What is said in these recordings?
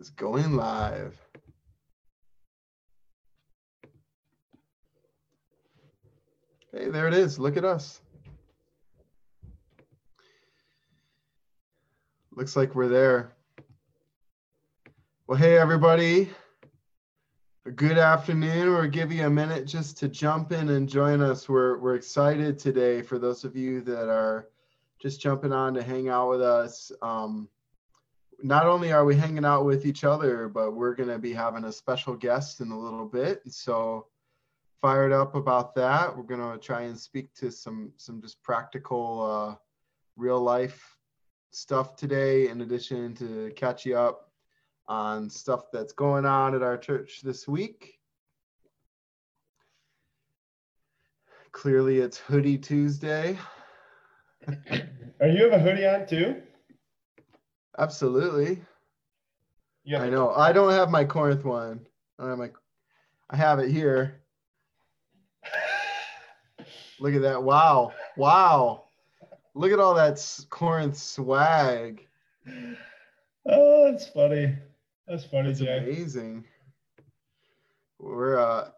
Is going live. Hey, there it is. Look at us. Looks like we're there. Well, hey, everybody. Good afternoon. We'll give you a minute just to jump in and join us. We're, we're excited today for those of you that are just jumping on to hang out with us. Um, not only are we hanging out with each other, but we're going to be having a special guest in a little bit. So fired up about that. We're going to try and speak to some some just practical, uh, real life stuff today, in addition to catch you up on stuff that's going on at our church this week. Clearly, it's Hoodie Tuesday. Are you have a hoodie on too? Absolutely. Yeah. I know. I don't have my Corinth one. I don't have my. I have it here. Look at that! Wow! Wow! Look at all that Corinth swag. Oh, that's funny. That's funny, Jay. amazing. We're uh,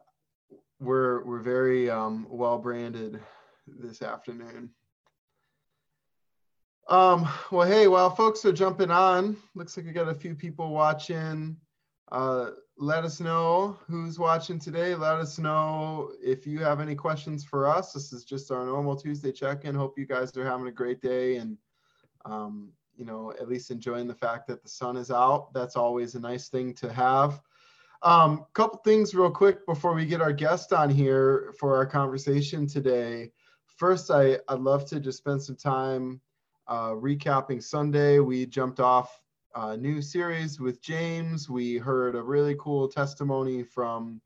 we're we're very um, well branded this afternoon. Um, well, hey, while folks are jumping on, looks like we got a few people watching. Uh, let us know who's watching today. Let us know if you have any questions for us. This is just our normal Tuesday check-in. Hope you guys are having a great day and, um, you know, at least enjoying the fact that the sun is out. That's always a nice thing to have. Um, couple things real quick before we get our guest on here for our conversation today. First, I, I'd love to just spend some time uh, recapping Sunday. We jumped off a new series with James. We heard a really cool testimony from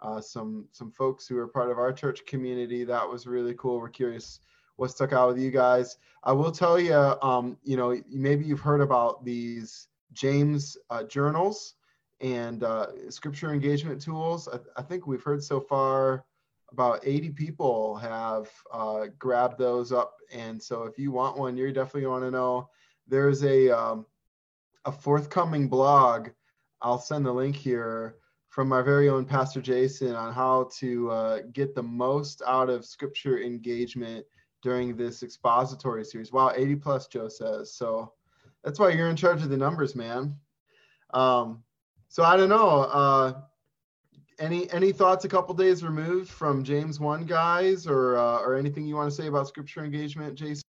uh, some some folks who are part of our church community. That was really cool. We're curious what stuck out with you guys. I will tell you, um, you know, maybe you've heard about these James uh, journals and uh, scripture engagement tools. I, I think we've heard so far about 80 people have uh, grabbed those up. And so if you want one, you're definitely going to know there's a, um, a forthcoming blog. I'll send the link here from my very own Pastor Jason on how to uh, get the most out of scripture engagement during this expository series. Wow, 80 plus, Joe says. So that's why you're in charge of the numbers, man. Um, so I don't know. Uh, any any thoughts a couple days removed from James one guys, or uh, or anything you want to say about scripture engagement, Jason?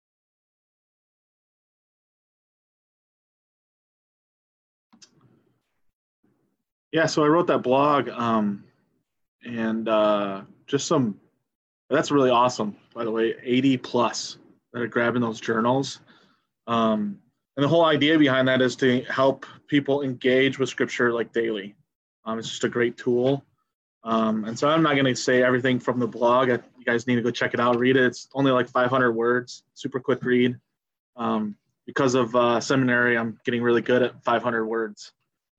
Yeah, so I wrote that blog, um, and uh, just some. That's really awesome, by the way. 80 plus that are grabbing those journals, um, and the whole idea behind that is to help people engage with Scripture like daily. Um, it's just a great tool, um, and so I'm not going to say everything from the blog. I, you guys need to go check it out, read it. It's only like 500 words, super quick read. Um, because of uh, seminary, I'm getting really good at 500 words.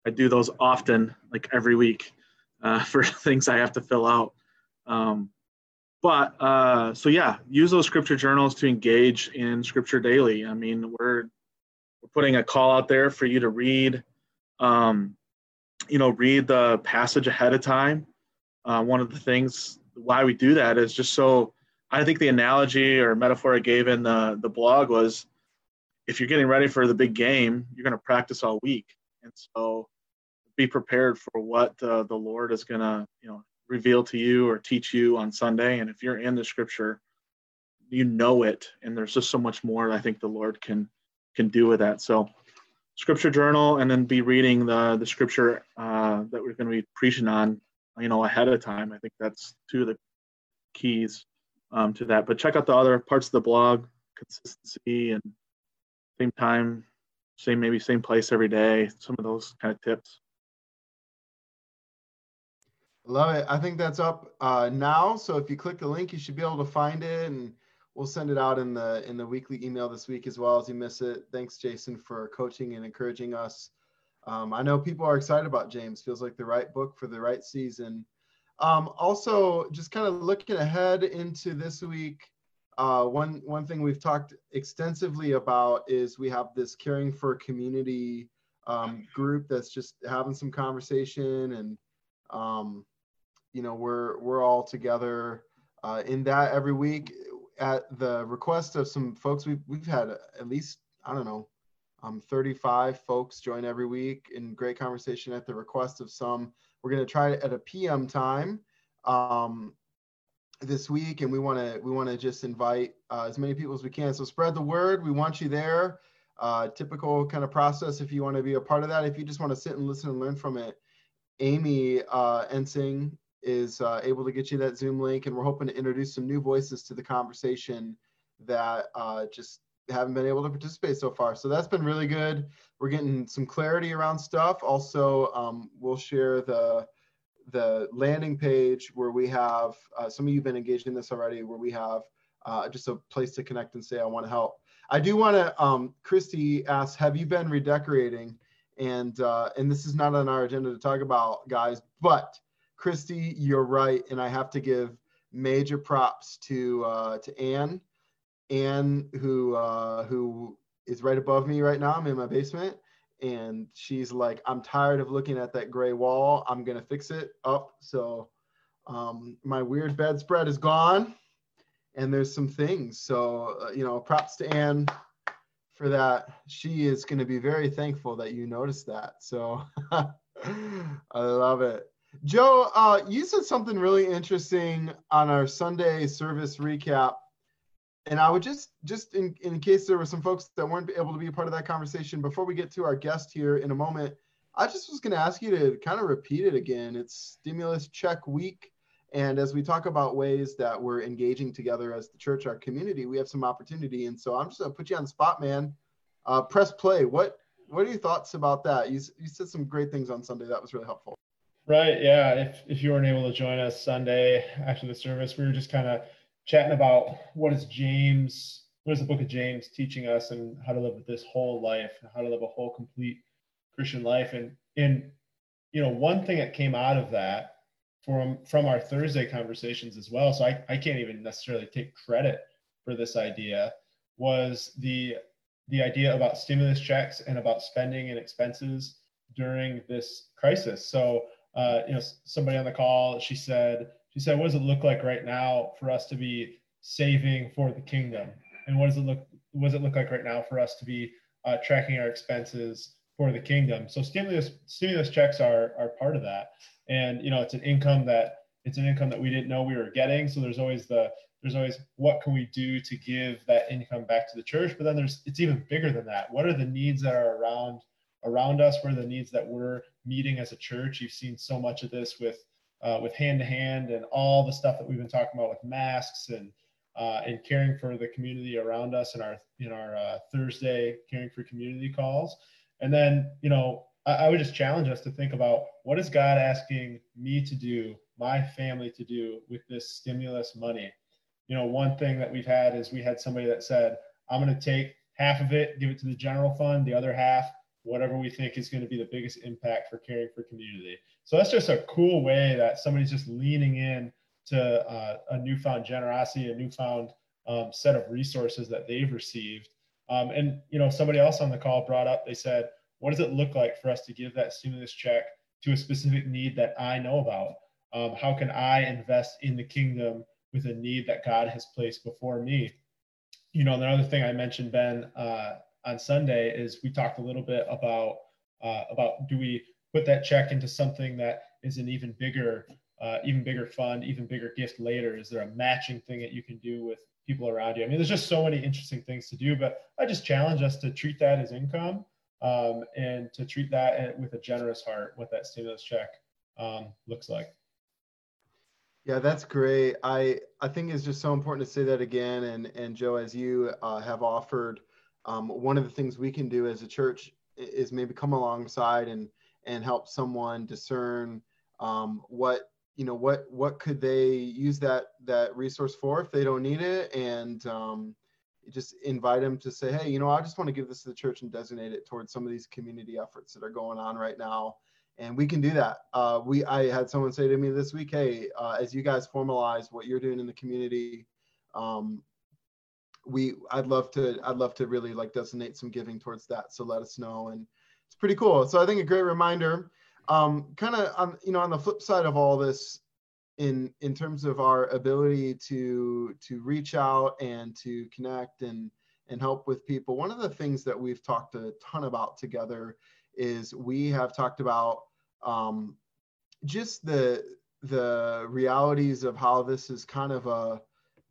I do those often, like every week, uh, for things I have to fill out. Um, but uh, so yeah, use those scripture journals to engage in scripture daily. I mean, we're we're putting a call out there for you to read. Um, you know, read the passage ahead of time. Uh, one of the things why we do that is just so. I think the analogy or metaphor I gave in the the blog was, if you're getting ready for the big game, you're going to practice all week, and so be prepared for what uh, the Lord is going to, you know, reveal to you or teach you on Sunday. And if you're in the Scripture, you know it, and there's just so much more I think the Lord can can do with that. So, Scripture journal, and then be reading the the Scripture uh, that we're going to be preaching on, you know, ahead of time. I think that's two of the keys um, to that. But check out the other parts of the blog, consistency and same time, same maybe same place every day. Some of those kind of tips. Love it. I think that's up uh, now. So if you click the link, you should be able to find it, and we'll send it out in the in the weekly email this week as well as you miss it. Thanks, Jason, for coaching and encouraging us. Um, I know people are excited about James. Feels like the right book for the right season. Um, also, just kind of looking ahead into this week, uh, one one thing we've talked extensively about is we have this caring for community um, group that's just having some conversation and um, you know we're we're all together uh, in that every week at the request of some folks we've, we've had at least i don't know um, 35 folks join every week in great conversation at the request of some. We're going to try it at a pm time um, this week and we want to we want to just invite uh, as many people as we can. So spread the word. We want you there. Uh, typical kind of process if you want to be a part of that. If you just want to sit and listen and learn from it amy uh, ensing is uh, able to get you that zoom link and we're hoping to introduce some new voices to the conversation that uh, just haven't been able to participate so far. So that's been really good. We're getting some clarity around stuff. Also um, we'll share the the landing page where we have uh, some of you have been engaged in this already where we have uh, just a place to connect and say i want to help. I do want to um, christy asks have you been redecorating? And uh, and this is not on our agenda to talk about guys but christy you're right and i have to give major props to uh, to anne anne who uh, who is right above me right now i'm in my basement and she's like, I'm tired of looking at that gray wall. I'm gonna fix it up. So um, my weird bedspread is gone, and there's some things. So uh, you know, props to Anne for that. She is to be very thankful that you noticed that. So I love it. Joe, uh, you said something really interesting on our Sunday service recap and I would just just in, in case there were some folks that weren't able to be a part of that conversation before we get to our guest here in a moment, I just was going to ask you to kind of repeat it again. It's stimulus check week. And as we talk about ways that we're engaging together as the church, our community, we have some opportunity. And so I'm just going to put you on the spot, man. Uh, press play. What what are your thoughts about that? You, you said some great things on Sunday. That was really helpful. Right. Yeah. If, if you weren't able to join us Sunday after the service, we were just kind of chatting about what is James, what is the book of James teaching us and how to live this whole life, and how to live a whole complete Christian life. And and you know, one thing that came out of that from from our Thursday conversations as well, so I, I can't even necessarily take credit for this idea, was the the idea about stimulus checks and about spending and expenses during this crisis. So uh, you know, somebody on the call, she said, she said, "What does it look like right now for us to be saving for the kingdom? And what does it look what does it look like right now for us to be uh, tracking our expenses for the kingdom?" So stimulus stimulus checks are are part of that, and you know it's an income that it's an income that we didn't know we were getting. So there's always the there's always what can we do to give that income back to the church but then there's it's even bigger than that what are the needs that are around around us what are the needs that we're meeting as a church you've seen so much of this with uh, with hand to hand and all the stuff that we've been talking about with masks and uh, and caring for the community around us in our in our uh, Thursday caring for community calls. And then you know I, I would just challenge us to think about what is God asking me to do, my family to do with this stimulus money. You know, one thing that we've had is we had somebody that said, "I'm going to take half of it, give it to the general fund, the other half whatever we think is going to be the biggest impact for caring for community. So that's just a cool way that somebody's just leaning in to uh, a newfound generosity, a newfound um, set of resources that they've received. Um, and you know, somebody else on the call brought up, they said, what does it look like for us to give that stimulus check to a specific need that I know about? Um, how can I invest in the kingdom with a need that God has placed before me? You know, another thing I mentioned, Ben, uh, on Sunday is we talked a little bit about uh, about do we put that check into something that is an even bigger uh, even bigger fund, even bigger gift later? Is there a matching thing that you can do with people around you? I mean, there's just so many interesting things to do, but I just challenge us to treat that as income um, and to treat that with a generous heart, what that stimulus check um, looks like. Yeah, that's great. I I think it's just so important to say that again. And and Joe, as you uh, have offered um, one of the things we can do as a church is maybe come alongside and and help someone discern um, what you know what what could they use that that resource for if they don't need it. And um, just invite them to say hey you know i just want to give this to the church and designate it towards some of these community efforts that are going on right now. And we can do that. Uh, we i had someone say to me this week hey uh, as you guys formalize what you're doing in the community um, we I'd love to I'd love to really like designate some giving towards that. So let us know. And it's pretty cool. So I think a great reminder. Um, kind of on you know on the flip side of all this, in in terms of our ability to to reach out and to connect and and help with people. One of the things that we've talked a ton about together is we have talked about um, just the the realities of how this is kind of a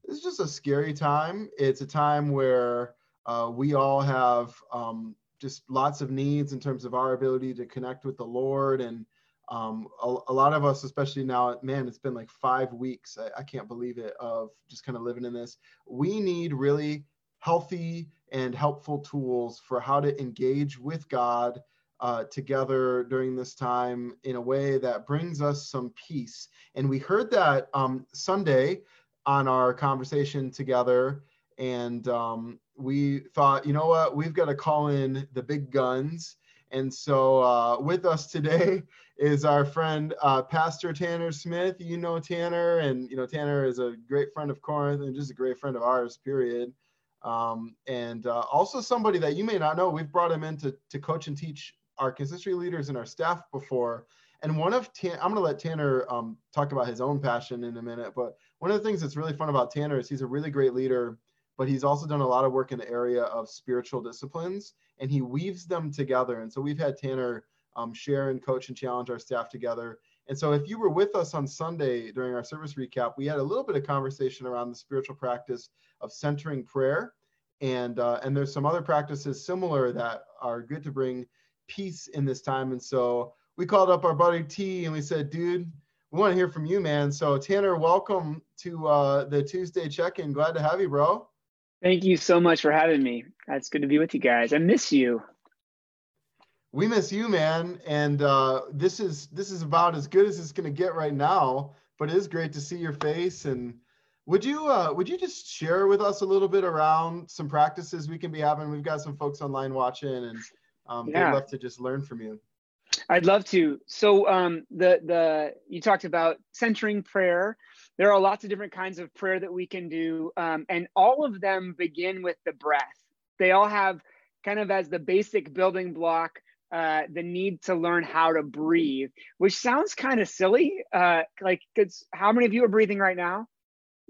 it's just a scary time. It's a time where uh, we all have um, just lots of needs in terms of our ability to connect with the Lord. And um, a, a, lot of us, especially now, man, it's been like five weeks. I, I can't believe it of just kind of living in this. We need really healthy and helpful tools for how to engage with God uh, together during this time in a way that brings us some peace. And we heard that um, Sunday on our conversation together. And um, we thought, you know what, we've got to call in the big guns. And so uh, with us today is our friend uh, Pastor Tanner Smith. You know Tanner, and you know Tanner is a great friend of Corinth and just a great friend of ours. Period. Um, and uh, also somebody that you may not know. We've brought him in to, to coach and teach our consistory leaders and our staff before. And one of Tan- I'm going to let Tanner um, talk about his own passion in a minute. But one of the things that's really fun about Tanner is he's a really great leader, but he's also done a lot of work in the area of spiritual disciplines, and he weaves them together. And so we've had Tanner um, share and coach and challenge our staff together. And so if you were with us on Sunday during our service recap, we had a little bit of conversation around the spiritual practice of centering prayer. And, uh, and there's some other practices similar that are good to bring peace in this time. And so we called up our buddy T and we said, dude, we want to hear from you, man. So Tanner, welcome to uh, the Tuesday check-in. Glad to have you, bro. Thank you so much for having me. It's good to be with you guys. I miss you. We miss you, man. And uh, this is this is about as good as it's going to get right now. But it is great to see your face. And would you uh, would you just share with us a little bit around some practices we can be having? We've got some folks online watching, and um, yeah. they'd love to just learn from you. I'd love to. So um, the the you talked about centering prayer. There are lots of different kinds of prayer that we can do, um, and all of them begin with the breath. They all have kind of as the basic building block uh, the need to learn how to breathe, which sounds kind of silly. Uh, like, how many of you are breathing right now?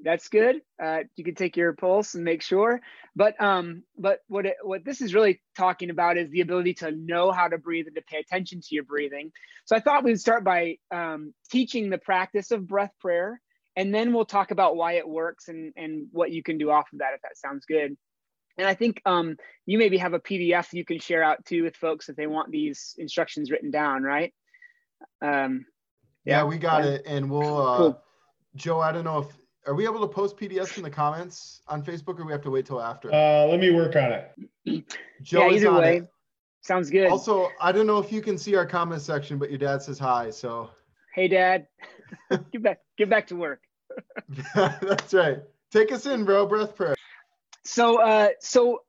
That's good. Uh, you can take your pulse and make sure. But um, but what it, what this is really talking about is the ability to know how to breathe and to pay attention to your breathing. So I thought we'd start by um, teaching the practice of breath prayer, and then we'll talk about why it works and and what you can do off of that if that sounds good. And I think um, you maybe have a PDF you can share out too with folks if they want these instructions written down, right? Um, yeah, we got yeah. it, and we'll. Uh, cool. Joe, I don't know if are we able to post PDFs in the comments on Facebook, or we have to wait till after? Uh, let me work on it. Joe yeah, either way, it. sounds good. Also, I don't know if you can see our comment section, but your dad says hi. So, hey, Dad, get back, get back to work. That's right. Take us in, bro. Breath prayer. So, uh, so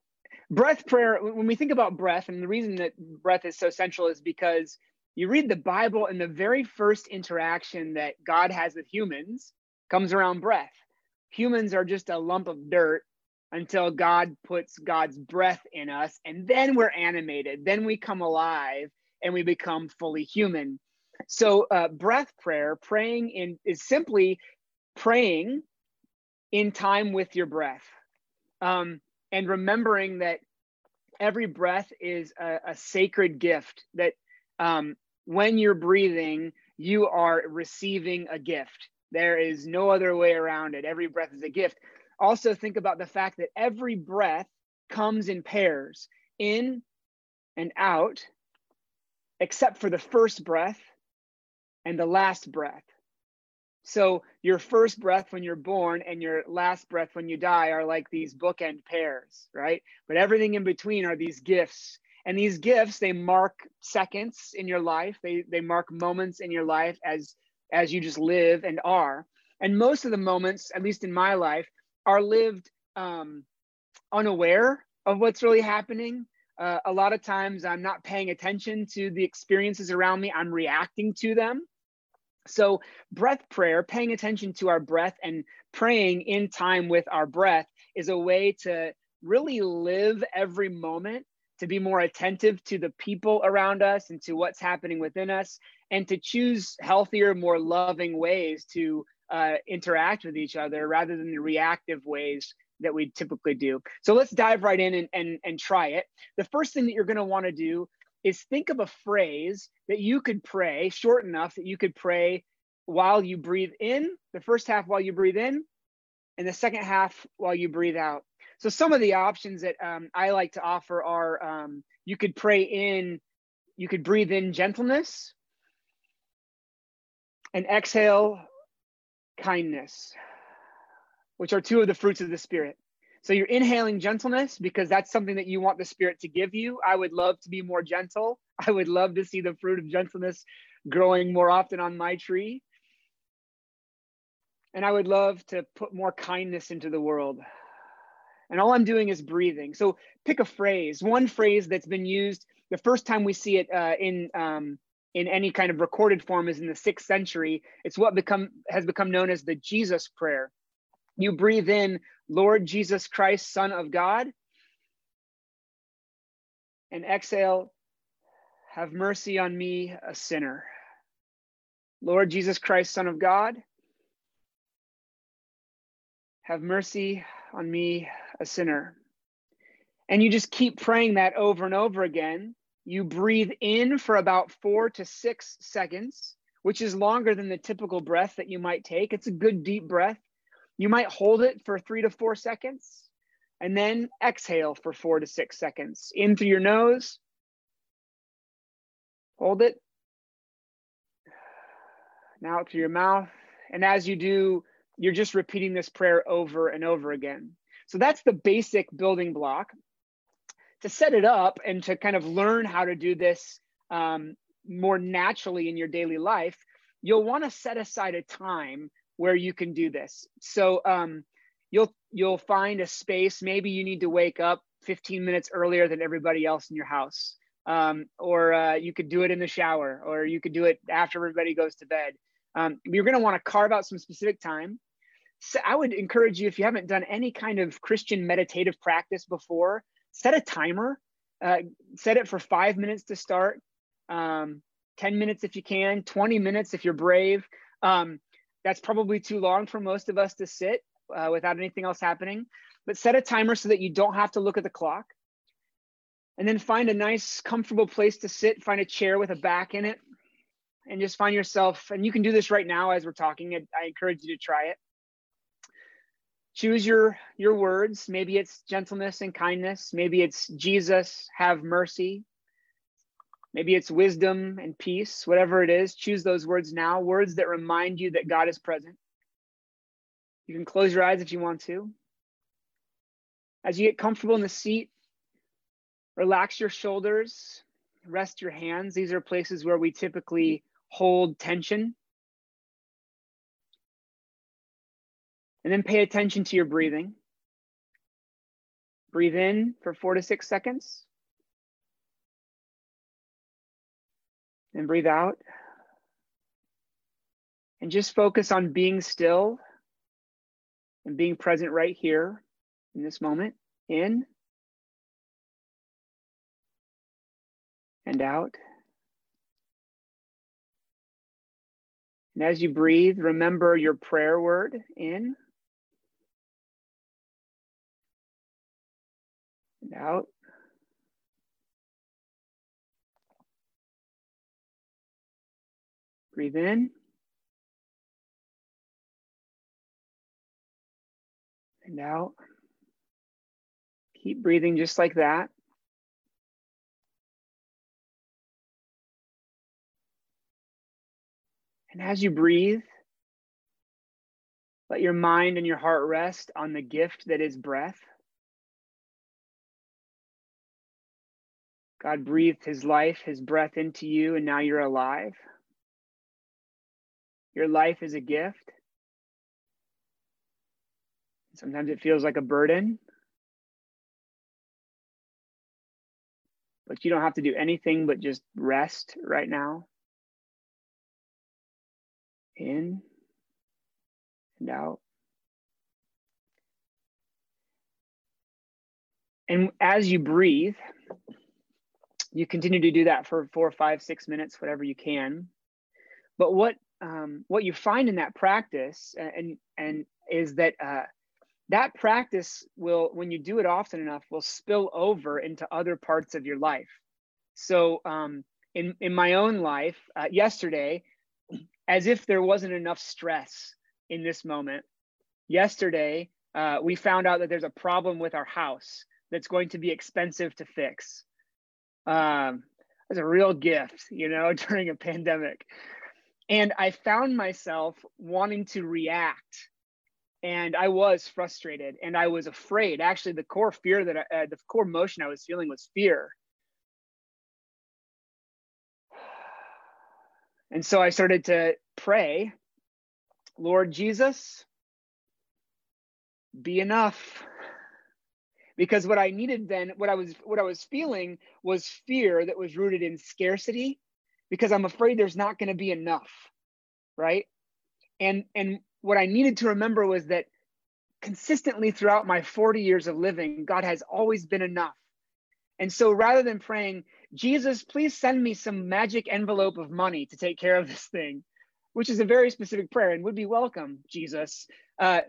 breath prayer. When we think about breath, and the reason that breath is so central is because you read the Bible, and the very first interaction that God has with humans comes around breath. Humans are just a lump of dirt until God puts God's breath in us, and then we're animated. Then we come alive and we become fully human. So, uh, breath prayer, praying in is simply praying in time with your breath, um, and remembering that every breath is a, a sacred gift. That um, when you're breathing, you are receiving a gift. There is no other way around it. Every breath is a gift. Also, think about the fact that every breath comes in pairs, in and out, except for the first breath and the last breath. So, your first breath when you're born and your last breath when you die are like these bookend pairs, right? But everything in between are these gifts. And these gifts, they mark seconds in your life, they, they mark moments in your life as as you just live and are. And most of the moments, at least in my life, are lived um, unaware of what's really happening. Uh, a lot of times I'm not paying attention to the experiences around me, I'm reacting to them. So, breath prayer, paying attention to our breath and praying in time with our breath, is a way to really live every moment to be more attentive to the people around us and to what's happening within us, and to choose healthier, more loving ways to uh, interact with each other rather than the reactive ways that we typically do. So let's dive right in and, and, and try it. The first thing that you're going to want to do is think of a phrase that you could pray short enough that you could pray while you breathe in, the first half while you breathe in, and the second half while you breathe out. So some of the options that um, I like to offer are um, you could pray in, you could breathe in gentleness and exhale kindness, which are two of the fruits of the Spirit. So you're inhaling gentleness because that's something that you want the Spirit to give you. I would love to be more gentle. I would love to see the fruit of gentleness growing more often on my tree. And I would love to put more kindness into the world. And all I'm doing is breathing. So pick a phrase, one phrase that's been used. The first time we see it uh, in um, in any kind of recorded form is in the sixth century. It's what become has become known as the Jesus prayer. You breathe in, Lord Jesus Christ, Son of God, and exhale, have mercy on me, a sinner. Lord Jesus Christ, Son of God, have mercy on me, a sinner. And you just keep praying that over and over again. You breathe in for about four to six seconds, which is longer than the typical breath that you might take. It's a good deep breath. You might hold it for three to four seconds and then exhale for four to six seconds. In through your nose, hold it. Now through your mouth. And as you do, you're just repeating this prayer over and over again. So that's the basic building block. To set it up and to kind of learn how to do this um, more naturally in your daily life, you'll want to set aside a time where you can do this. So um, you'll you'll find a space. Maybe you need to wake up 15 minutes earlier than everybody else in your house, um, or uh, you could do it in the shower, or you could do it after everybody goes to bed. Um, you're going to want to carve out some specific time so I would encourage you if you haven't done any kind of Christian meditative practice before, set a timer. Uh, set it for five minutes to start, um, 10 minutes if you can, 20 minutes if you're brave. Um, that's probably too long for most of us to sit uh, without anything else happening. But set a timer so that you don't have to look at the clock. And then find a nice, comfortable place to sit. Find a chair with a back in it. And just find yourself, and you can do this right now as we're talking. I encourage you to try it choose your your words. Maybe it's gentleness and kindness. Maybe it's jesus have mercy. Maybe it's wisdom and peace. Whatever it is choose those words now. Words that remind you that god is present. You can close your eyes if you want to. As you get comfortable in the seat relax your shoulders. Rest your hands. These are places where we typically hold tension And then pay attention to your breathing. Breathe in for four to six seconds. And breathe out. And just focus on being still and being present right here in this moment. In and out. And as you breathe, remember your prayer word in and out. Breathe in. And out. Keep breathing just like that. And as you breathe, let your mind and your heart rest on the gift that is breath. God breathed his life, his breath into you, and now you're alive. Your life is a gift. Sometimes it feels like a burden. But you don't have to do anything but just rest right now. In and out. And as you breathe, you continue to do that for four, five, six minutes, whatever you can. But what um, what you find in that practice, and and is that uh, that practice will, when you do it often enough, will spill over into other parts of your life. So um, in in my own life, uh, yesterday, as if there wasn't enough stress in this moment, yesterday uh, we found out that there's a problem with our house that's going to be expensive to fix. Um, it's a real gift, you know, during a pandemic. And I found myself wanting to react. And I was frustrated and I was afraid. Actually, the core fear that I, uh, the core emotion I was feeling was fear. And so I started to pray, Lord Jesus, be enough because what i needed then what i was what i was feeling was fear that was rooted in scarcity because i'm afraid there's not going to be enough right? And and what i needed to remember was that consistently throughout my 40 years of living god has always been enough. And so rather than praying jesus please send me some magic envelope of money to take care of this thing which is a very specific prayer and would be welcome jesus uh,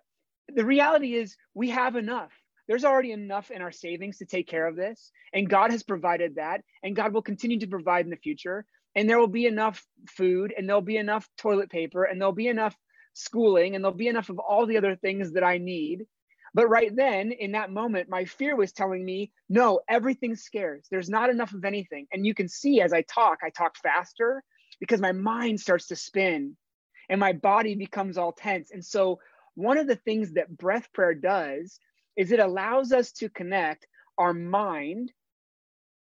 the reality is we have enough there's already enough in our savings to take care of this. And God has provided that. And God will continue to provide in the future. And there will be enough food and there'll be enough toilet paper and there'll be enough schooling and there'll be enough of all the other things that I need. But right then, in that moment, my fear was telling me, no, everything's scarce. There's not enough of anything. And you can see as I talk, I talk faster because my mind starts to spin and my body becomes all tense. And so, one of the things that breath prayer does is it allows us to connect our mind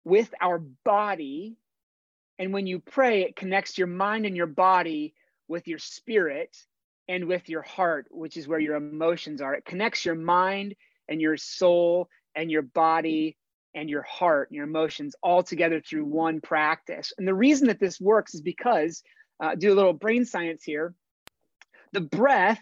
with our body. And when you pray, it connects your mind and your body with your spirit and with your heart, which is where your emotions are. It connects your mind and your soul and your body and your heart, and your emotions all together through one practice. And the reason that this works is because, uh, do a little brain science here, the breath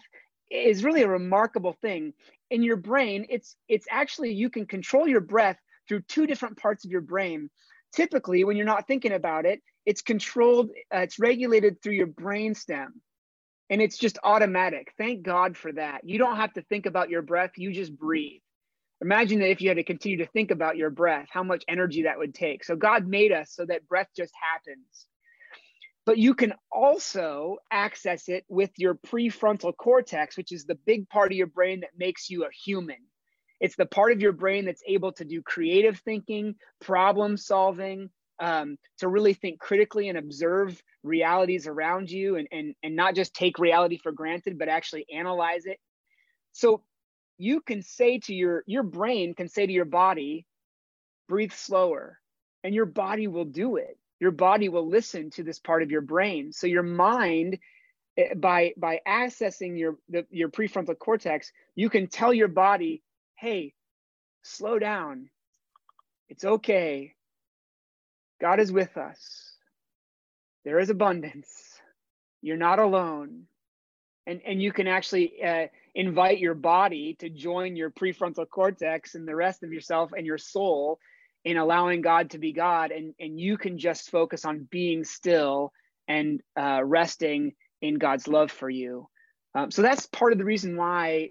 is really a remarkable thing in your brain, it's it's actually you can control your breath through two different parts of your brain. Typically, when you're not thinking about it, it's controlled, uh, it's regulated through your brain stem, and it's just automatic. Thank God for that. You don't have to think about your breath; you just breathe. Imagine that if you had to continue to think about your breath, how much energy that would take. So God made us so that breath just happens but you can also access it with your prefrontal cortex, which is the big part of your brain that makes you a human. It's the part of your brain that's able to do creative thinking, problem solving, um, to really think critically and observe realities around you and, and, and not just take reality for granted, but actually analyze it. So you can say to your, your brain can say to your body, breathe slower, and your body will do it your body will listen to this part of your brain. So your mind eh, by by accessing your the, your prefrontal cortex you can tell your body hey slow down. It's okay. God is with us. There is abundance. You're not alone. And and you can actually uh, invite your body to join your prefrontal cortex and the rest of yourself and your soul in allowing God to be God, and and you can just focus on being still and uh, resting in God's love for you. Um, so that's part of the reason why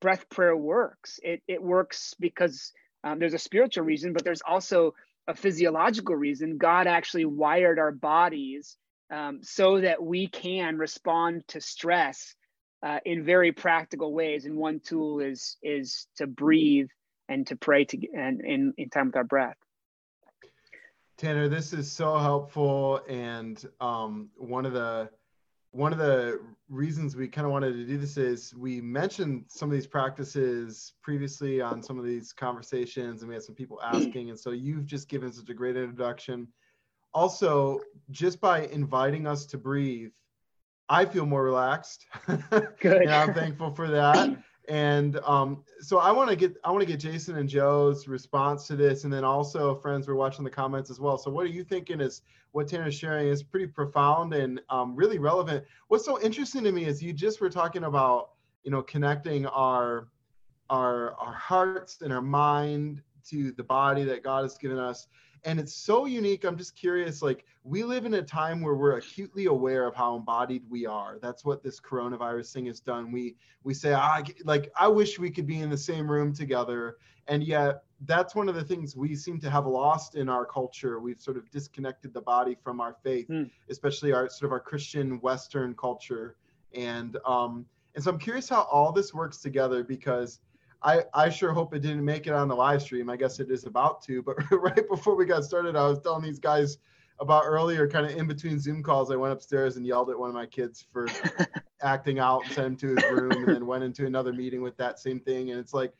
breath prayer works. It it works because um, there's a spiritual reason, but there's also a physiological reason. God actually wired our bodies um, so that we can respond to stress uh, in very practical ways. And one tool is is to breathe and to pray to and in, in time with our breath. Tanner, this is so helpful, and um, one of the one of the reasons we kind of wanted to do this is we mentioned some of these practices previously on some of these conversations, and we had some people asking, and so you've just given such a great introduction. Also, just by inviting us to breathe, I feel more relaxed. Good. and I'm thankful for that and um, so I want to get I want to get Jason and Joe's response to this, and then also friends we're watching the comments as well. So what are you thinking? Is what Tanner's sharing is pretty profound and um, really relevant. What's so interesting to me is you just were talking about you know connecting our our our hearts and our mind to the body that God has given us, and it's so unique i'm just curious like we live in a time where we're acutely aware of how embodied we are. That's what this coronavirus thing has done. We we say i like i wish we could be in the same room together. And yet that's one of the things we seem to have lost in our culture. We've sort of disconnected the body from our faith mm. especially our sort of our christian western culture. And um and so i'm curious how all this works together because I, I sure hope it didn't make it on the live stream. I guess it is about to, but right before we got started, I was telling these guys about earlier, kind of in between Zoom calls, I went upstairs and yelled at one of my kids for acting out, sent him to his room, and then went into another meeting with that same thing. And it's like,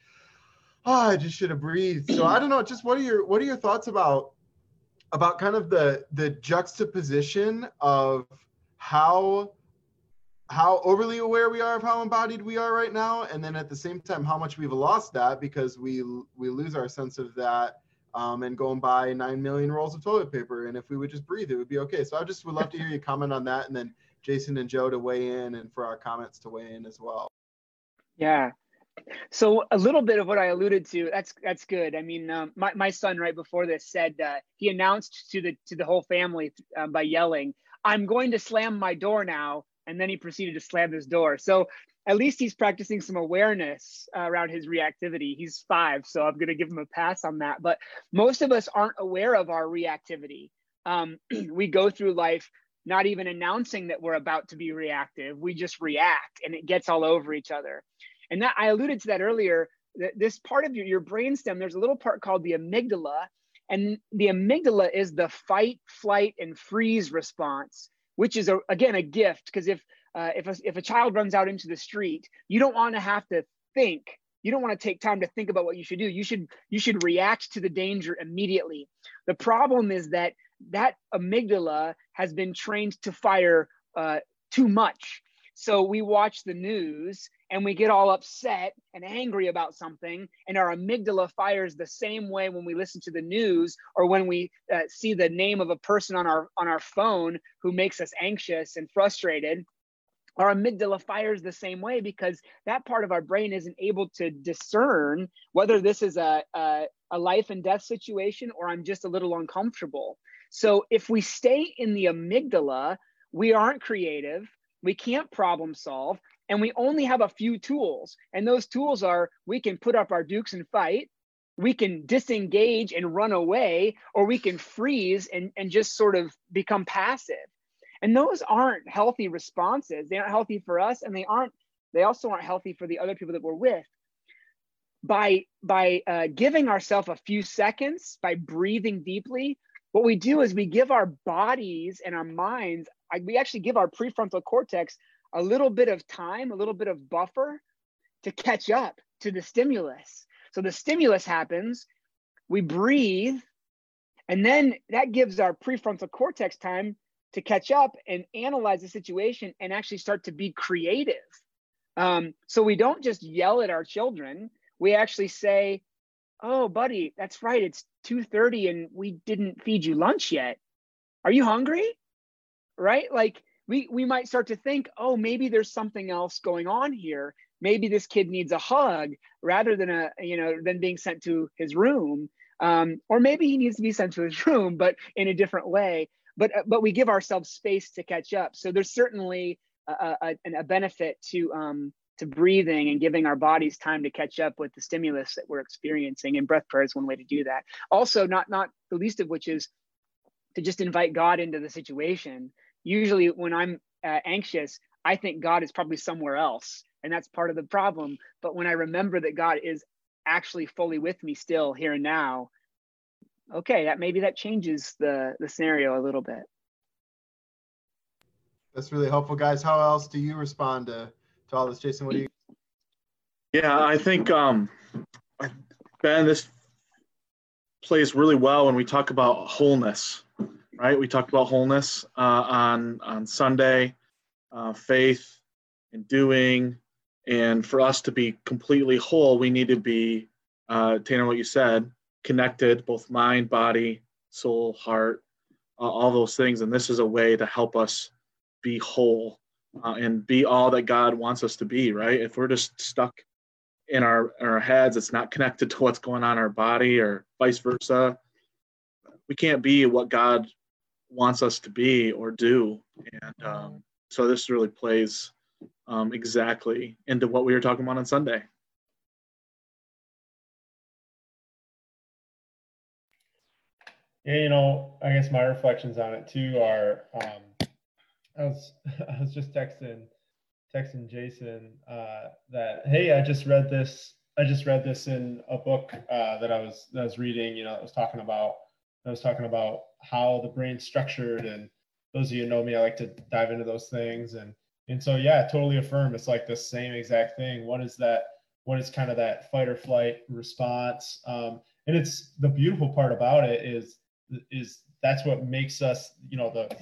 oh, I just should have breathed. So I don't know. Just what are your what are your thoughts about about kind of the the juxtaposition of how how overly aware we are of how embodied we are right now and then at the same time how much we've lost that because we we lose our sense of that um, and go and buy 9 million rolls of toilet paper. And if we would just breathe it would be okay. So i just would love to hear you comment on that and then jason and joe to weigh in and for our comments to weigh in as well. Yeah. So a little bit of what i alluded to that's that's good. I mean um, my, my son right before this said uh, he announced to the to the whole family uh, by yelling i'm going to slam my door now and then he proceeded to slam his door. So at least he's practicing some awareness uh, around his reactivity. He's five, so I'm going to give him a pass on that. But most of us aren't aware of our reactivity. Um, we go through life not even announcing that we're about to be reactive. We just react, and it gets all over each other. And that I alluded to that earlier. That this part of your, your brainstem, there's a little part called the amygdala, and the amygdala is the fight, flight, and freeze response which is a, again a gift because if uh, if a, if a child runs out into the street, you don't want to have to think. You don't want to take time to think about what you should do. You should you should react to the danger immediately. The problem is that that amygdala has been trained to fire uh, too much. So we watch the news and we get all upset and angry about something, and our amygdala fires the same way when we listen to the news or when we uh, see the name of a person on our on our phone who makes us anxious and frustrated. Our amygdala fires the same way because that part of our brain isn't able to discern whether this is a, a, a life and death situation or I'm just a little uncomfortable. So if we stay in the amygdala, we aren't creative we can't problem solve, and we only have a few tools. And those tools are we can put up our dukes and fight, we can disengage and run away, or we can freeze and, and just sort of become passive. And those aren't healthy responses. They aren't healthy for us, and they aren't. They also aren't healthy for the other people that we're with. By by uh, giving ourselves a few seconds, by breathing deeply, what we do is we give our bodies and our minds I, we actually give our prefrontal cortex a little bit of time, a little bit of buffer to catch up to the stimulus. So the stimulus happens, we breathe, and then that gives our prefrontal cortex time to catch up and analyze the situation and actually start to be creative. Um, so we don't just yell at our children. We actually say, "Oh, buddy, that's right. It's 2:30 and we didn't feed you lunch yet. Are you hungry?" Right? Like we we might start to think, oh, maybe there's something else going on here. Maybe this kid needs a hug rather than a you know than being sent to his room. Um, or maybe he needs to be sent to his room, but in a different way. But but we give ourselves space to catch up. So there's certainly a, a, a benefit to um, to breathing and giving our bodies time to catch up with the stimulus that we're experiencing. And breath prayer is one way to do that. Also, not not the least of which is to just invite God into the situation usually when I'm uh, anxious, I think God is probably somewhere else. And that's part of the problem. But when I remember that God is actually fully with me still here and now, okay, that maybe that changes the, the scenario a little bit. That's really helpful, guys. How else do you respond to, to all this? Jason, what do you? Yeah, I think, um, Ben, this plays really well when we talk about wholeness right? We talked about wholeness uh, on on Sunday, uh, faith and doing, and for us to be completely whole, we need to be, uh, Tanner, what you said, connected, both mind, body, soul, heart, all those things, and this is a way to help us be whole uh, and be all that God wants us to be, right? If we're just stuck in our in our heads, it's not connected to what's going on in our body, or vice versa we can't be what God wants us to be or do. And um, so this really plays um, exactly into what we were talking about on Sunday. Yeah, you know, I guess my reflections on it too are um, I was I was just texting texting Jason uh, that hey, I just read this I just read this in a book uh, that I was that I was reading. You know, I was talking about I was talking about how the brain's structured, and those of you know me, I like to dive into those things, and and so yeah, totally affirm. It's like the same exact thing. What is that? What is kind of that fight or flight response? Um, and it's the beautiful part about it is is that's what makes us, you know, the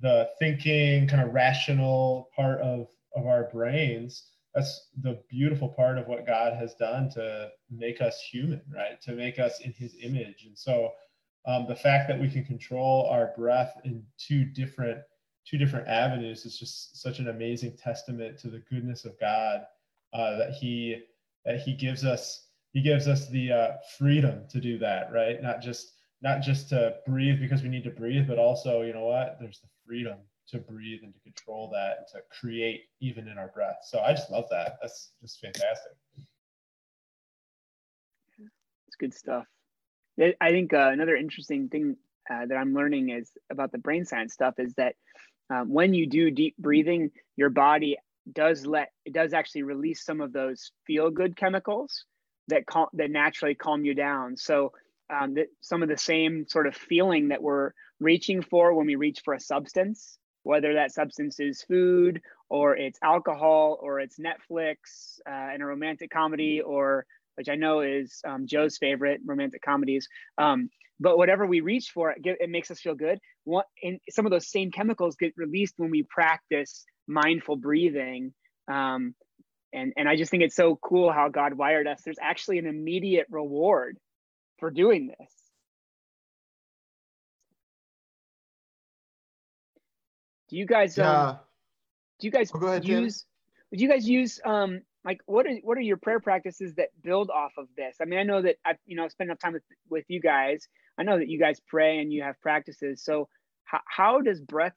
the thinking kind of rational part of of our brains that's the beautiful part of what God has done to make us human, right? To make us in his image. And so um, the fact that we can control our breath in two different two different avenues is just such an amazing testament to the goodness of God uh, that he that he gives us he gives us the uh, freedom to do that, right? Not just not just to breathe because we need to breathe, but also, you know what? There's the freedom to breathe and to control that and to create even in our breath. So I just love that. That's just fantastic. It's good stuff. I think uh, another interesting thing uh, that I'm learning is about the brain science stuff is that um, when you do deep breathing, your body does let it does actually release some of those feel good chemicals that cal- that naturally calm you down. So um, that some of the same sort of feeling that we're reaching for when we reach for a substance whether that substance is food or it's alcohol or it's Netflix uh, and a romantic comedy or which I know is um, Joe's favorite romantic comedies. Um, but whatever we reach for, it, it makes us feel good. What, and some of those same chemicals get released when we practice mindful breathing. Um, and, and I just think it's so cool how God wired us. There's actually an immediate reward for doing this. Do you guys? Yeah. Um, do you guys oh, ahead, use? Do you guys use um like what are what are your prayer practices that build off of this? I mean, I know that I you know spend enough time with with you guys. I know that you guys pray and you have practices. So how how does breath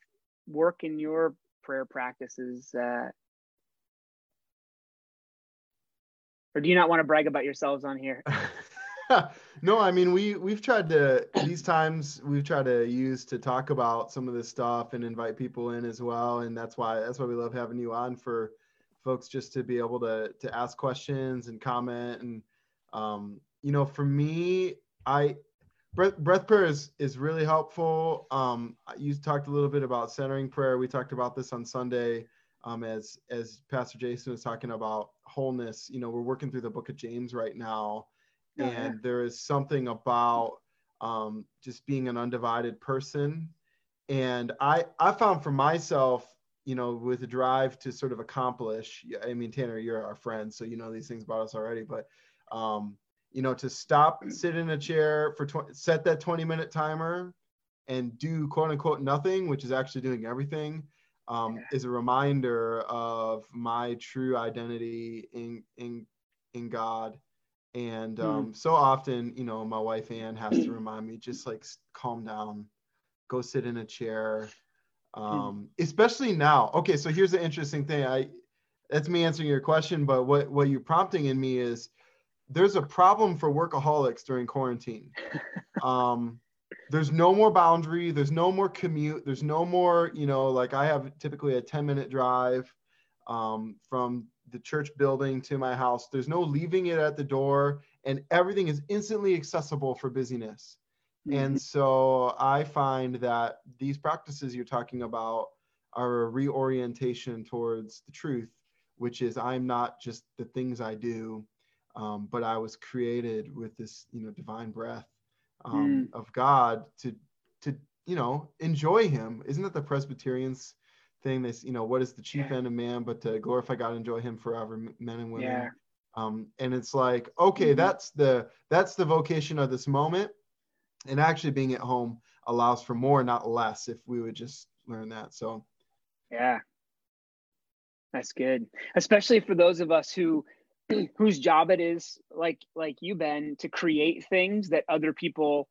work in your prayer practices? Uh, or do you not want to brag about yourselves on here? no, I mean we we've tried to these times we've tried to use to talk about some of this stuff and invite people in as well, and that's why that's why we love having you on for folks just to be able to to ask questions and comment and um, you know for me I breath, breath prayer is is really helpful. Um, you talked a little bit about centering prayer. We talked about this on Sunday. Um, as as Pastor Jason was talking about wholeness, you know, we're working through the book of James right now, and there is something about um, just being an undivided person and i i found for myself you know with a drive to sort of accomplish i mean tanner you're our friend so you know these things about us already but um, you know to stop sit in a chair for 20 set that 20 minute timer and do quote unquote nothing which is actually doing everything um, is a reminder of my true identity in in in god and hmm. um, mm. so often, you know, my wife Ann has to remind me, just like calm down, go sit in a chair. Hmm. Um, mm. Especially now. Okay, so here's the interesting thing. I that's me answering your question, but what what you're prompting in me is there's a problem for workaholics during quarantine. Um, there's no more boundary. There's no more commute. There's no more, you know, like I have typically a 10 minute drive um, from the church building to my house. There's no leaving it at the door, and everything is instantly accessible for busyness. Mm-hmm. And so I find that these practices you're talking about are a reorientation towards the truth, which is I'm not just the things I do, um, but I was created with this, you know, divine breath um, mm. of God to to you know enjoy Him. Isn't that the Presbyterians? thing. This, you know, what is the chief yeah. end of man but to glorify God, enjoy Him forever, men and women. Yeah. Um, and it's like, okay, mm-hmm. that's the that's the vocation of this moment, and actually being at home allows for more, not less. If we would just learn that, so yeah, that's good, especially for those of us who whose job it is, like like you, Ben, to create things that other people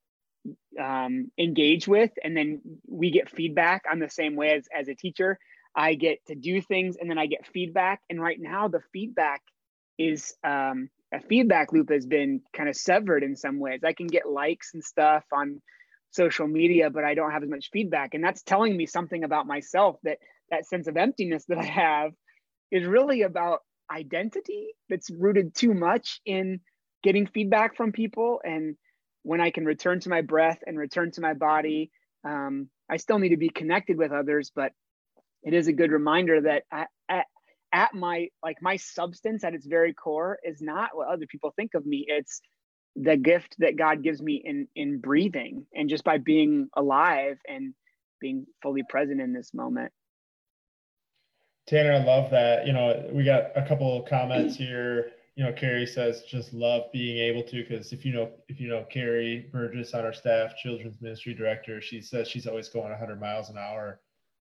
um, engage with, and then we get feedback. I'm the same way as as a teacher. I get to do things, and then I get feedback. And right now, the feedback is um, a feedback loop has been kind of severed in some ways. I can get likes and stuff on social media, but I don't have as much feedback, and that's telling me something about myself. That that sense of emptiness that I have is really about identity that's rooted too much in getting feedback from people and when i can return to my breath and return to my body um, i still need to be connected with others but it is a good reminder that at, at, at my like my substance at its very core is not what other people think of me it's the gift that god gives me in in breathing and just by being alive and being fully present in this moment Tanner, I love that. You know, we got a couple of comments here. You know, Carrie says just love being able to because if you know if you know Carrie Burgess on our staff, children's ministry director, she says she's always going 100 miles an hour.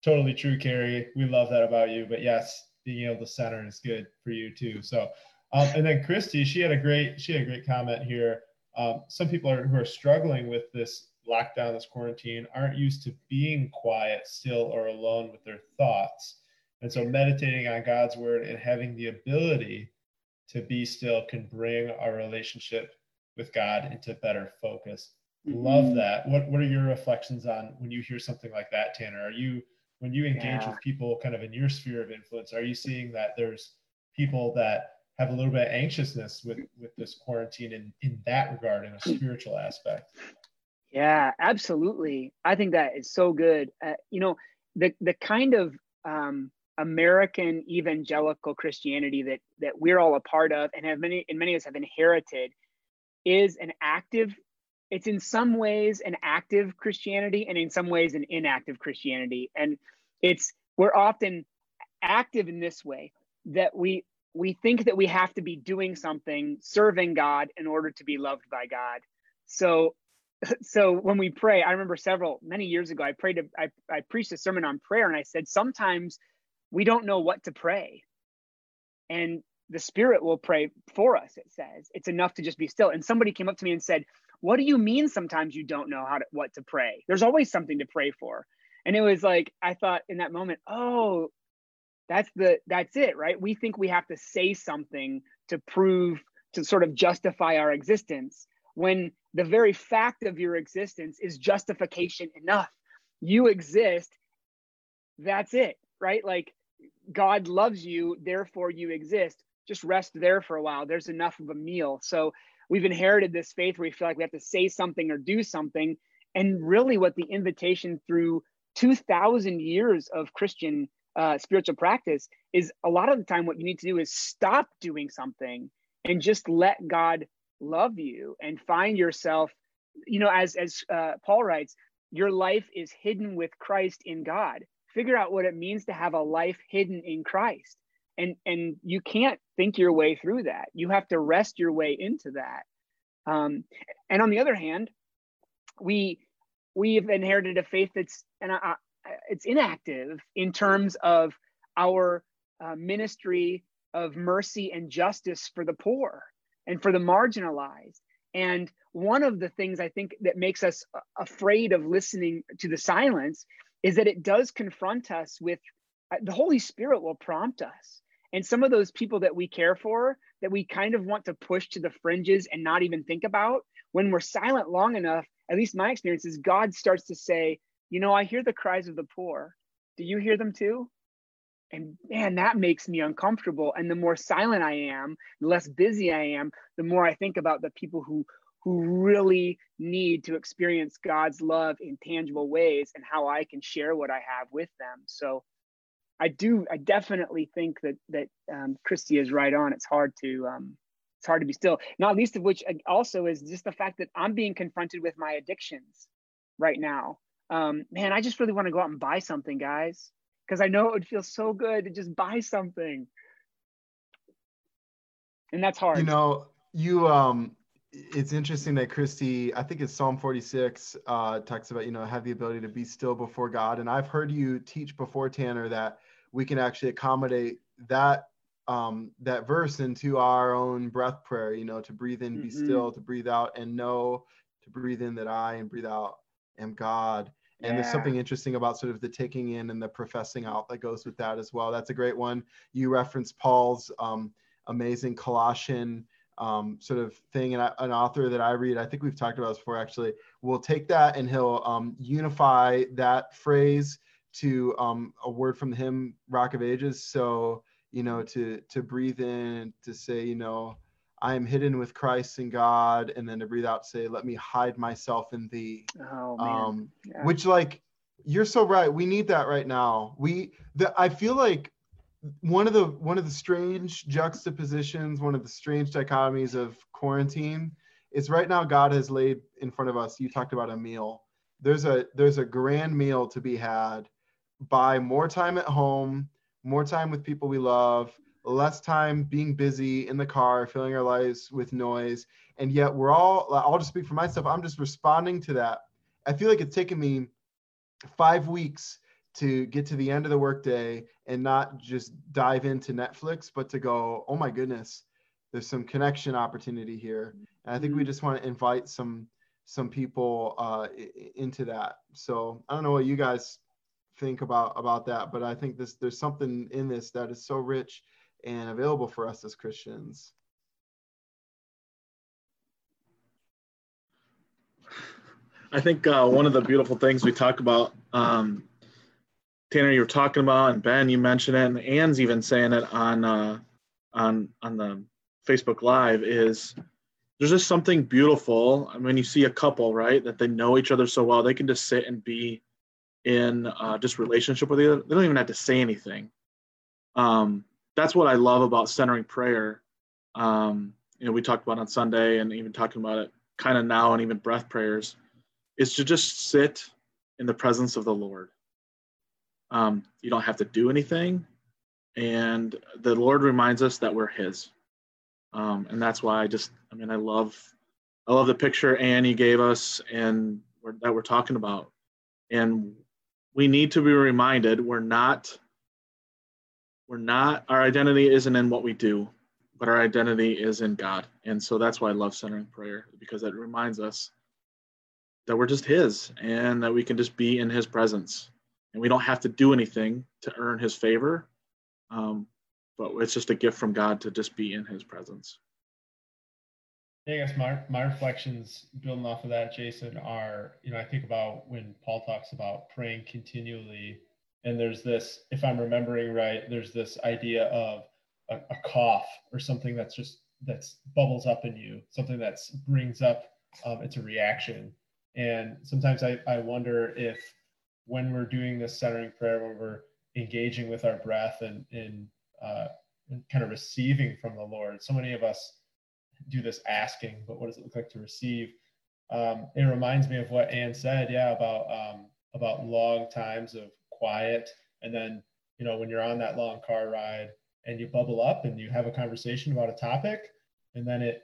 Totally true, Carrie. We love that about you. But yes, being able to center is good for you too. So, um, and then Christy, she had a great she had a great comment here. Um, some people are, who are struggling with this lockdown, this quarantine, aren't used to being quiet, still, or alone with their thoughts and so meditating on God's word and having the ability to be still can bring our relationship with God into better focus. Mm-hmm. Love that. What what are your reflections on when you hear something like that, Tanner? Are you when you engage yeah. with people kind of in your sphere of influence, are you seeing that there's people that have a little bit of anxiousness with with this quarantine in in that regard in a spiritual aspect? Yeah, absolutely. I think that is so good. Uh, you know, the the kind of um, American evangelical Christianity that that we're all a part of and have many and many of us have inherited is an active it's in some ways an active Christianity and in some ways an inactive Christianity and it's we're often active in this way that we we think that we have to be doing something serving God in order to be loved by God so so when we pray i remember several many years ago i prayed a, I, I preached a sermon on prayer and i said sometimes we don't know what to pray. And the Spirit will pray for us, it says. It's enough to just be still. And somebody came up to me and said, What do you mean sometimes you don't know how to what to pray? There's always something to pray for. And it was like, I thought in that moment, oh, that's the that's it, right? We think we have to say something to prove to sort of justify our existence when the very fact of your existence is justification enough. You exist. That's it, right? Like God loves you, therefore you exist. Just rest there for a while. There's enough of a meal. So we've inherited this faith where we feel like we have to say something or do something. And really, what the invitation through 2,000 years of Christian uh, spiritual practice is a lot of the time, what you need to do is stop doing something and just let God love you and find yourself, you know, as, as uh, Paul writes, your life is hidden with Christ in God figure out what it means to have a life hidden in Christ. And, and you can't think your way through that. You have to rest your way into that. Um, and on the other hand, we we've inherited a faith that's and I, it's inactive in terms of our uh, ministry of mercy and justice for the poor and for the marginalized. And one of the things I think that makes us afraid of listening to the silence is that it does confront us with uh, the Holy Spirit will prompt us. And some of those people that we care for, that we kind of want to push to the fringes and not even think about, when we're silent long enough, at least my experience is God starts to say, You know, I hear the cries of the poor. Do you hear them too? And man, that makes me uncomfortable. And the more silent I am, the less busy I am, the more I think about the people who who really need to experience God's love in tangible ways and how I can share what I have with them. So I do, I definitely think that that um, Christy is right on. It's hard to um, it's hard to be still. Not least of which uh, also is just the fact that I'm being confronted with my addictions right now. Um, man, I just really want to go out and buy something, guys, because I know it would feel so good to just buy something, and that's hard. You know, you um it's interesting that Christy, I think it's Psalm 46, uh, talks about, you know, have the ability to be still before God. And I've heard you teach before, Tanner, that we can actually accommodate that um, that verse into our own breath prayer, you know, to breathe in, mm-hmm. be still, to breathe out, and know, to breathe in that I and breathe out am God. And yeah. there's something interesting about sort of the taking in and the professing out that goes with that as well. That's a great one. You referenced Paul's um, amazing Colossian um, sort of thing. And I, an author that I read, I think we've talked about this before actually, will take that and he'll um, unify that phrase to um, a word from the hymn Rock of Ages. So, you know, to to breathe in, to say, you know, I am hidden with Christ in God, and then to breathe out, say, let me hide myself in thee. Oh man. Um, yeah. Which like you're so right. We need that right now. We the I feel like one of the one of the strange juxtapositions, one of the strange dichotomies of quarantine is right now God has laid in front of us. You talked about a meal. There's a there's a grand meal to be had by more time at home, more time with people we love, less time being busy in the car, filling our lives with noise. And yet we're all I'll just speak for myself. I'm just responding to that. I feel like it's taken me five weeks to get to the end of the workday and not just dive into Netflix, but to go, oh my goodness, there's some connection opportunity here. And I think we mm-hmm. just want to invite some some people uh, into that. So I don't know what you guys think about about that, but I think this there's something in this that is so rich and available for us as Christians. I think uh, one of the beautiful things we talk about um, Tanner, you were talking about, and Ben, you mentioned it, and Ann's even saying it on uh, on on the Facebook Live. Is there's just something beautiful. I mean, you see a couple, right, that they know each other so well, they can just sit and be in uh, just relationship with other. They don't even have to say anything. Um, that's what I love about centering prayer. Um, you know, we talked about on Sunday, and even talking about it kind of now, and even breath prayers, is to just sit in the presence of the Lord um, you don't have to do anything. And the Lord reminds us that we're His. Um, and that's why I just, I mean, I love, I love the picture Annie gave us and we're, that we're talking about. And we need to be reminded we're not, we're not, our identity isn't in what we do, but our identity is in God. And so that's why I love centering prayer because it reminds us that we're just His and that we can just be in His presence and we don't have to do anything to earn his favor um, but it's just a gift from god to just be in his presence i guess my, my reflections building off of that jason are you know i think about when paul talks about praying continually and there's this if i'm remembering right there's this idea of a, a cough or something that's just that's bubbles up in you something that's brings up um, it's a reaction and sometimes I, I wonder if when we're doing this centering prayer, when we're engaging with our breath and, and, uh, and kind of receiving from the Lord. So many of us do this asking, but what does it look like to receive? Um, it reminds me of what Ann said, yeah, about um, about long times of quiet, and then you know when you're on that long car ride and you bubble up and you have a conversation about a topic, and then it,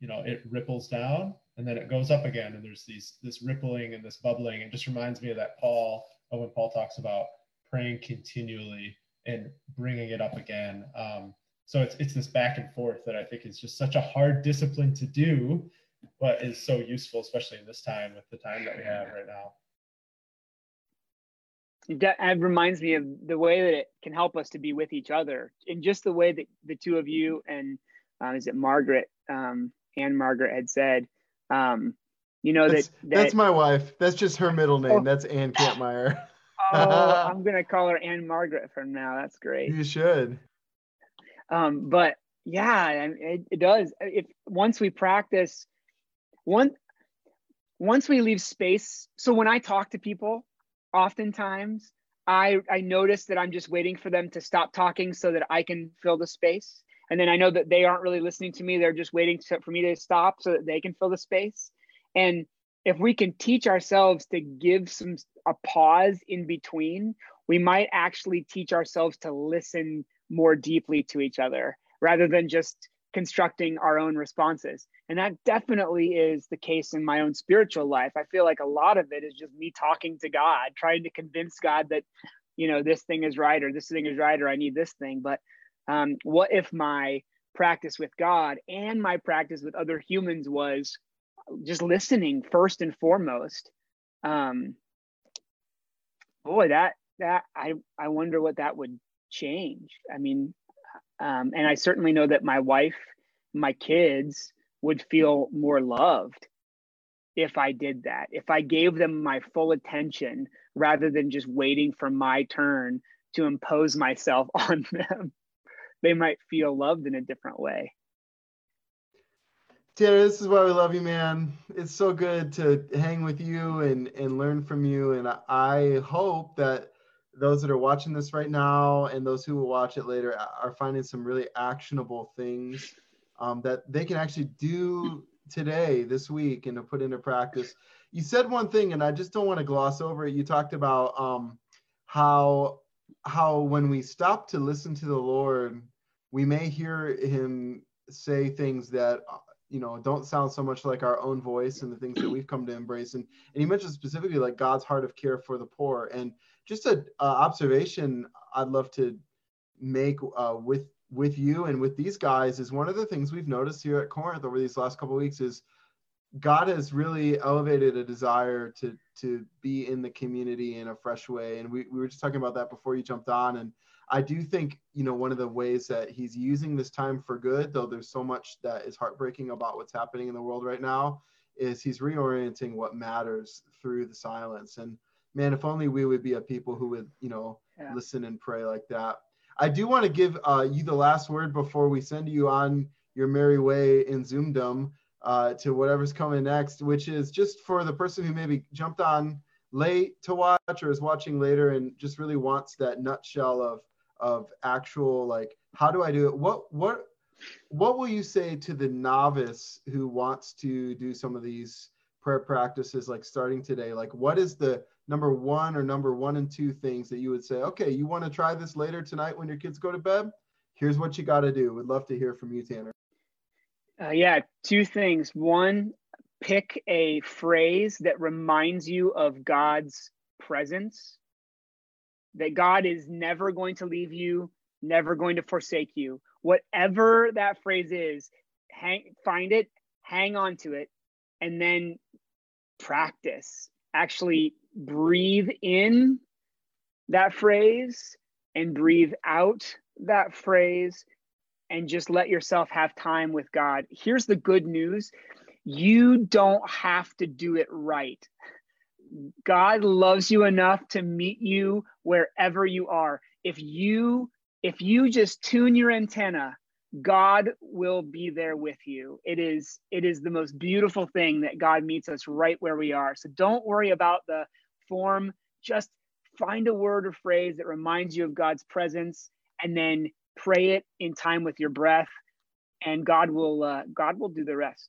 you know, it ripples down, and then it goes up again and there's these this rippling and this bubbling. It just reminds me of that paul of when paul talks about praying continually and bringing it up again. Um, so it's, it's this back and forth that i think is just such a hard discipline to do but is so useful especially in this time with the time that we have right now it reminds me of the way that it can help us to be with each other and just the way that the two of you and uh, is it margaret um, and margaret had said um, you know that's, that, that, that's my wife. That's just her middle name. Oh. That's Ann Kampmeyer. oh, I'm gonna call her Ann Margaret from now. That's great. You should. Um, but yeah, it, it does. If once we practice, one once we leave space. So when I talk to people, oftentimes I I notice that I'm just waiting for them to stop talking so that I can fill the space and then i know that they aren't really listening to me they're just waiting to, for me to stop so that they can fill the space and if we can teach ourselves to give some a pause in between we might actually teach ourselves to listen more deeply to each other rather than just constructing our own responses. And that definitely is the case in my own spiritual life. I feel like a lot of it is just me talking to god trying to convince god that you know this thing is right or this thing is right or i need this thing. But um, what if my practice with God and my practice with other humans was just listening first and foremost. Um, boy, that that I I wonder what that would change. I mean, um, and I certainly know that my wife, my kids would feel more loved if I did that. If I gave them my full attention rather than just waiting for my turn to impose myself on them, they might feel loved in a different way. Tanner, this is why we love you, man. It's so good to hang with you and, and learn from you. And I hope that those that are watching this right now and those who will watch it later are finding some really actionable things um, that they can actually do today, this week, and to put into practice. You said one thing, and I just don't want to gloss over it. You talked about um, how how when we stop to listen to the Lord, we may hear Him say things that you know don't sound so much like our own voice and the things that we've come to embrace and and you mentioned specifically like god's heart of care for the poor and just a uh, observation i'd love to make uh, with with you and with these guys is one of the things we've noticed here at corinth over these last couple weeks is god has really elevated a desire to to be in the community in a fresh way and we, we were just talking about that before you jumped on and I do think, you know, one of the ways that he's using this time for good, though there's so much that is heartbreaking about what's happening in the world right now, is he's reorienting what matters through the silence. And man, if only we would be a people who would, you know, yeah. listen and pray like that. I do want to give uh, you the last word before we send you on your merry way in Zoomdom uh, to whatever's coming next, which is just for the person who maybe jumped on late to watch or is watching later and just really wants that nutshell of of actual like how do I do it? What what what will you say to the novice who wants to do some of these prayer practices like starting today? Like what is the number one or number one and two things that you would say, okay, you want to try this later tonight when your kids go to bed? Here's what you got to do. We'd love to hear from you, Tanner. Uh, yeah, two things. One, pick a phrase that reminds you of God's presence that God is never going to leave you, never going to forsake you. Whatever that phrase is, hang, find it, hang on to it, and then practice. Actually, breathe in that phrase and breathe out that phrase and just let yourself have time with God. Here's the good news you don't have to do it right. God loves you enough to meet you wherever you are. If you if you just tune your antenna, God will be there with you. It is it is the most beautiful thing that God meets us right where we are. So don't worry about the form, just find a word or phrase that reminds you of God's presence and then pray it in time with your breath and God will uh, God will do the rest.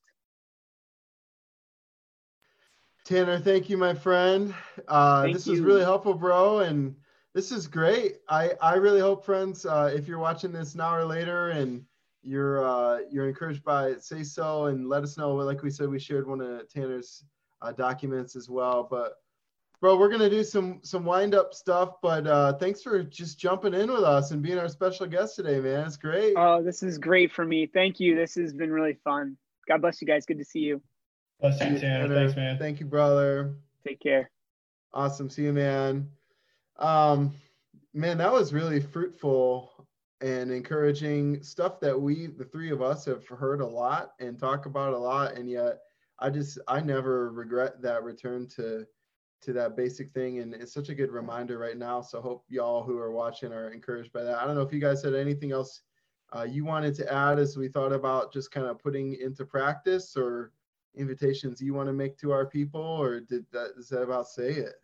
Tanner, thank you, my friend. Uh, this you. was really helpful, bro, and this is great. I I really hope, friends, uh, if you're watching this now or later, and you're uh, you're encouraged by it, say so and let us know. Like we said, we shared one of Tanner's uh, documents as well. But bro, we're gonna do some some wind up stuff. But uh, thanks for just jumping in with us and being our special guest today, man. It's great. Oh, this is great for me. Thank you. This has been really fun. God bless you guys. Good to see you. Bless you, Tanner. Thanks, man. Thank you, brother. Take care. Awesome. See you, man. Um, man, that was really fruitful and encouraging stuff that we, the three of us, have heard a lot and talk about a lot. And yet, I just, I never regret that return to to that basic thing and it's such a good reminder right now so hope y'all who are watching are encouraged by that i don't know if you guys had anything else uh, you wanted to add as we thought about just kind of putting into practice or invitations you want to make to our people, or did that is that about say it?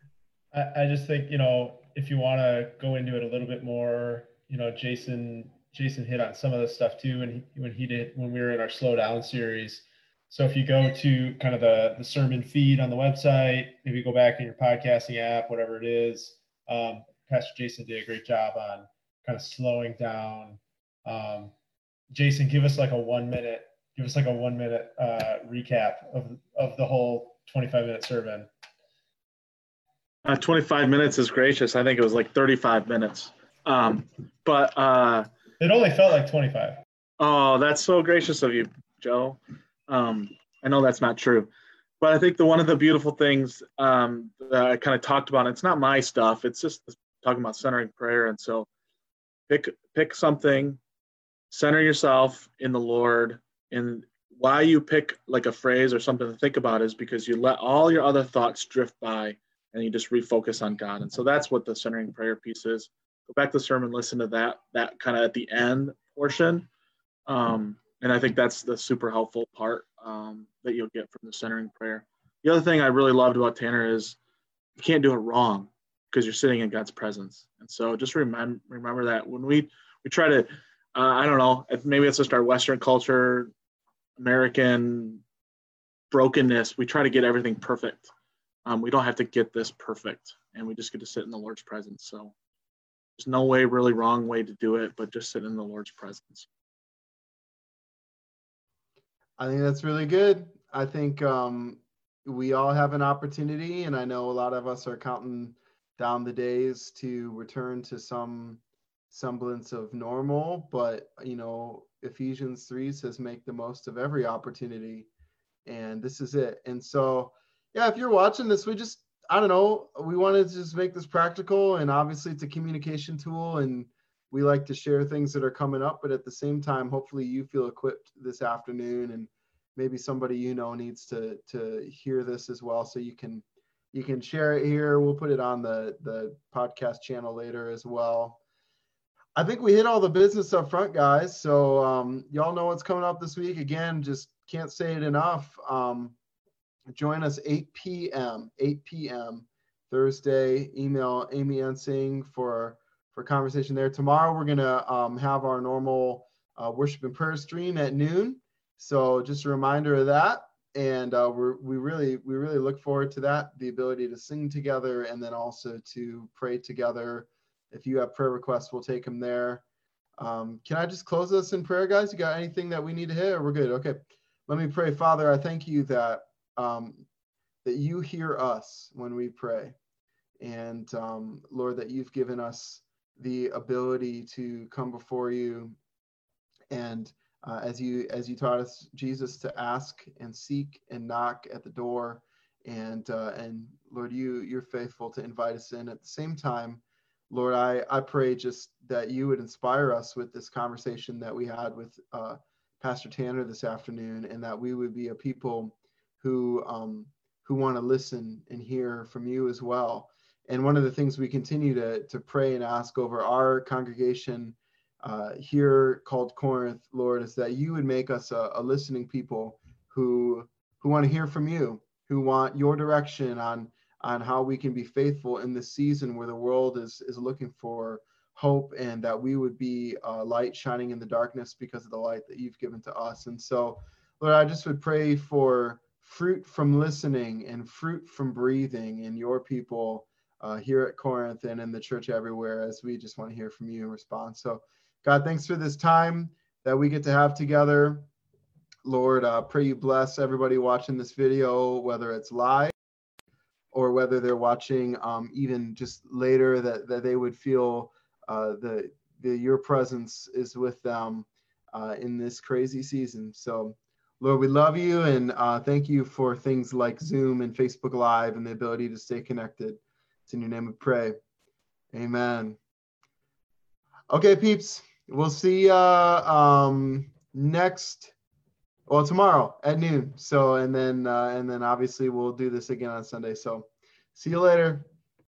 I, I just think you know if you want to go into it a little bit more, you know, Jason Jason hit on some of the stuff too, and when he did when we were in our slow down series. So if you go to kind of the the sermon feed on the website, maybe go back in your podcasting app, whatever it is, um, Pastor Jason did a great job on kind of slowing down. Um, Jason, give us like a one minute give us like a one minute uh, recap of of the whole 25 minute sermon. Uh, 25 minutes is gracious. I think it was like 35 minutes. Um, but uh, it only felt like 25. Oh, that's so gracious of you, Joe. Um, I know that's not true. but I think the one of the beautiful things um, that I kind of talked about, it's not my stuff. It's just talking about centering prayer, and so pick pick something, center yourself in the Lord, and why you pick like a phrase or something to think about is because you let all your other thoughts drift by and you just refocus on God. And so that's what the centering prayer piece is. Go back to the sermon, listen to that that kind of at the end portion. Um, and I think that's the super helpful part um, that you'll get from the centering prayer. The other thing I really loved about Tanner is you can't do it wrong because you're sitting in God's presence. And so just remember remember that when we we try to uh, I don't know maybe it's just our Western culture, American brokenness. We try to get everything perfect. Um, we don't have to get this perfect, and we just get to sit in the Lord's presence. So there's no way really wrong way to do it, but just sit in the Lord's presence. I think that's really good. I think um, we all have an opportunity, and I know a lot of us are counting down the days to return to some semblance of normal. But you know, Ephesians three says, "Make the most of every opportunity," and this is it. And so, yeah, if you're watching this, we just I don't know, we wanted to just make this practical, and obviously it's a communication tool, and we like to share things that are coming up, but at the same time, hopefully you feel equipped this afternoon and maybe somebody you know needs to to hear this as well. So you can you can share it here. We'll put it on the the podcast channel later as well. I think we hit all the business up front, guys. So um, y'all know what's coming up this week. Again, just can't say it enough. Um, join us 8 p.m. 8 p.m. Thursday. Email Amy Ensing for for conversation there. Tomorrow we're gonna um, have our normal uh, worship and prayer stream at noon. So just a reminder of that, and uh, we're, we really we really look forward to that. The ability to sing together and then also to pray together. If you have prayer requests, we'll take them there. Um, can I just close us in prayer, guys? You got anything that we need to or we're good? Okay. Let me pray, Father. I thank you that um, that you hear us when we pray, and um, Lord, that you've given us the ability to come before you and uh, as you as you taught us jesus to ask and seek and knock at the door. And uh, and lord you you're faithful to invite us in. At the same time lord i i pray just that you would inspire us with this conversation that we had with uh, pastor tanner this afternoon and that we would be a people who um, who want to listen and hear from you as well and one of the things we continue to, to pray and ask over our congregation uh, here called Corinth, Lord, is that you would make us a, a listening people who who want to hear from you, who want your direction on on how we can be faithful in this season where the world is is looking for hope and that we would be a light shining in the darkness because of the light that you've given to us. And so, Lord, I just would pray for fruit from listening and fruit from breathing in your people uh, here at Corinth and in the church everywhere as we just want to hear from you in response. So, God, thanks for this time that we get to have together. Lord, uh, pray you bless everybody watching this video, whether it's live or whether they're watching um, even just later, that, that they would feel uh, the, the your presence is with them uh, in this crazy season. So, Lord, we love you and uh, thank you for things like Zoom and Facebook Live and the ability to stay connected. It's in your name we pray. Amen. Okay, peeps. We'll see uh um next well tomorrow at noon. So and then uh and then obviously we'll do this again on Sunday. So see you later.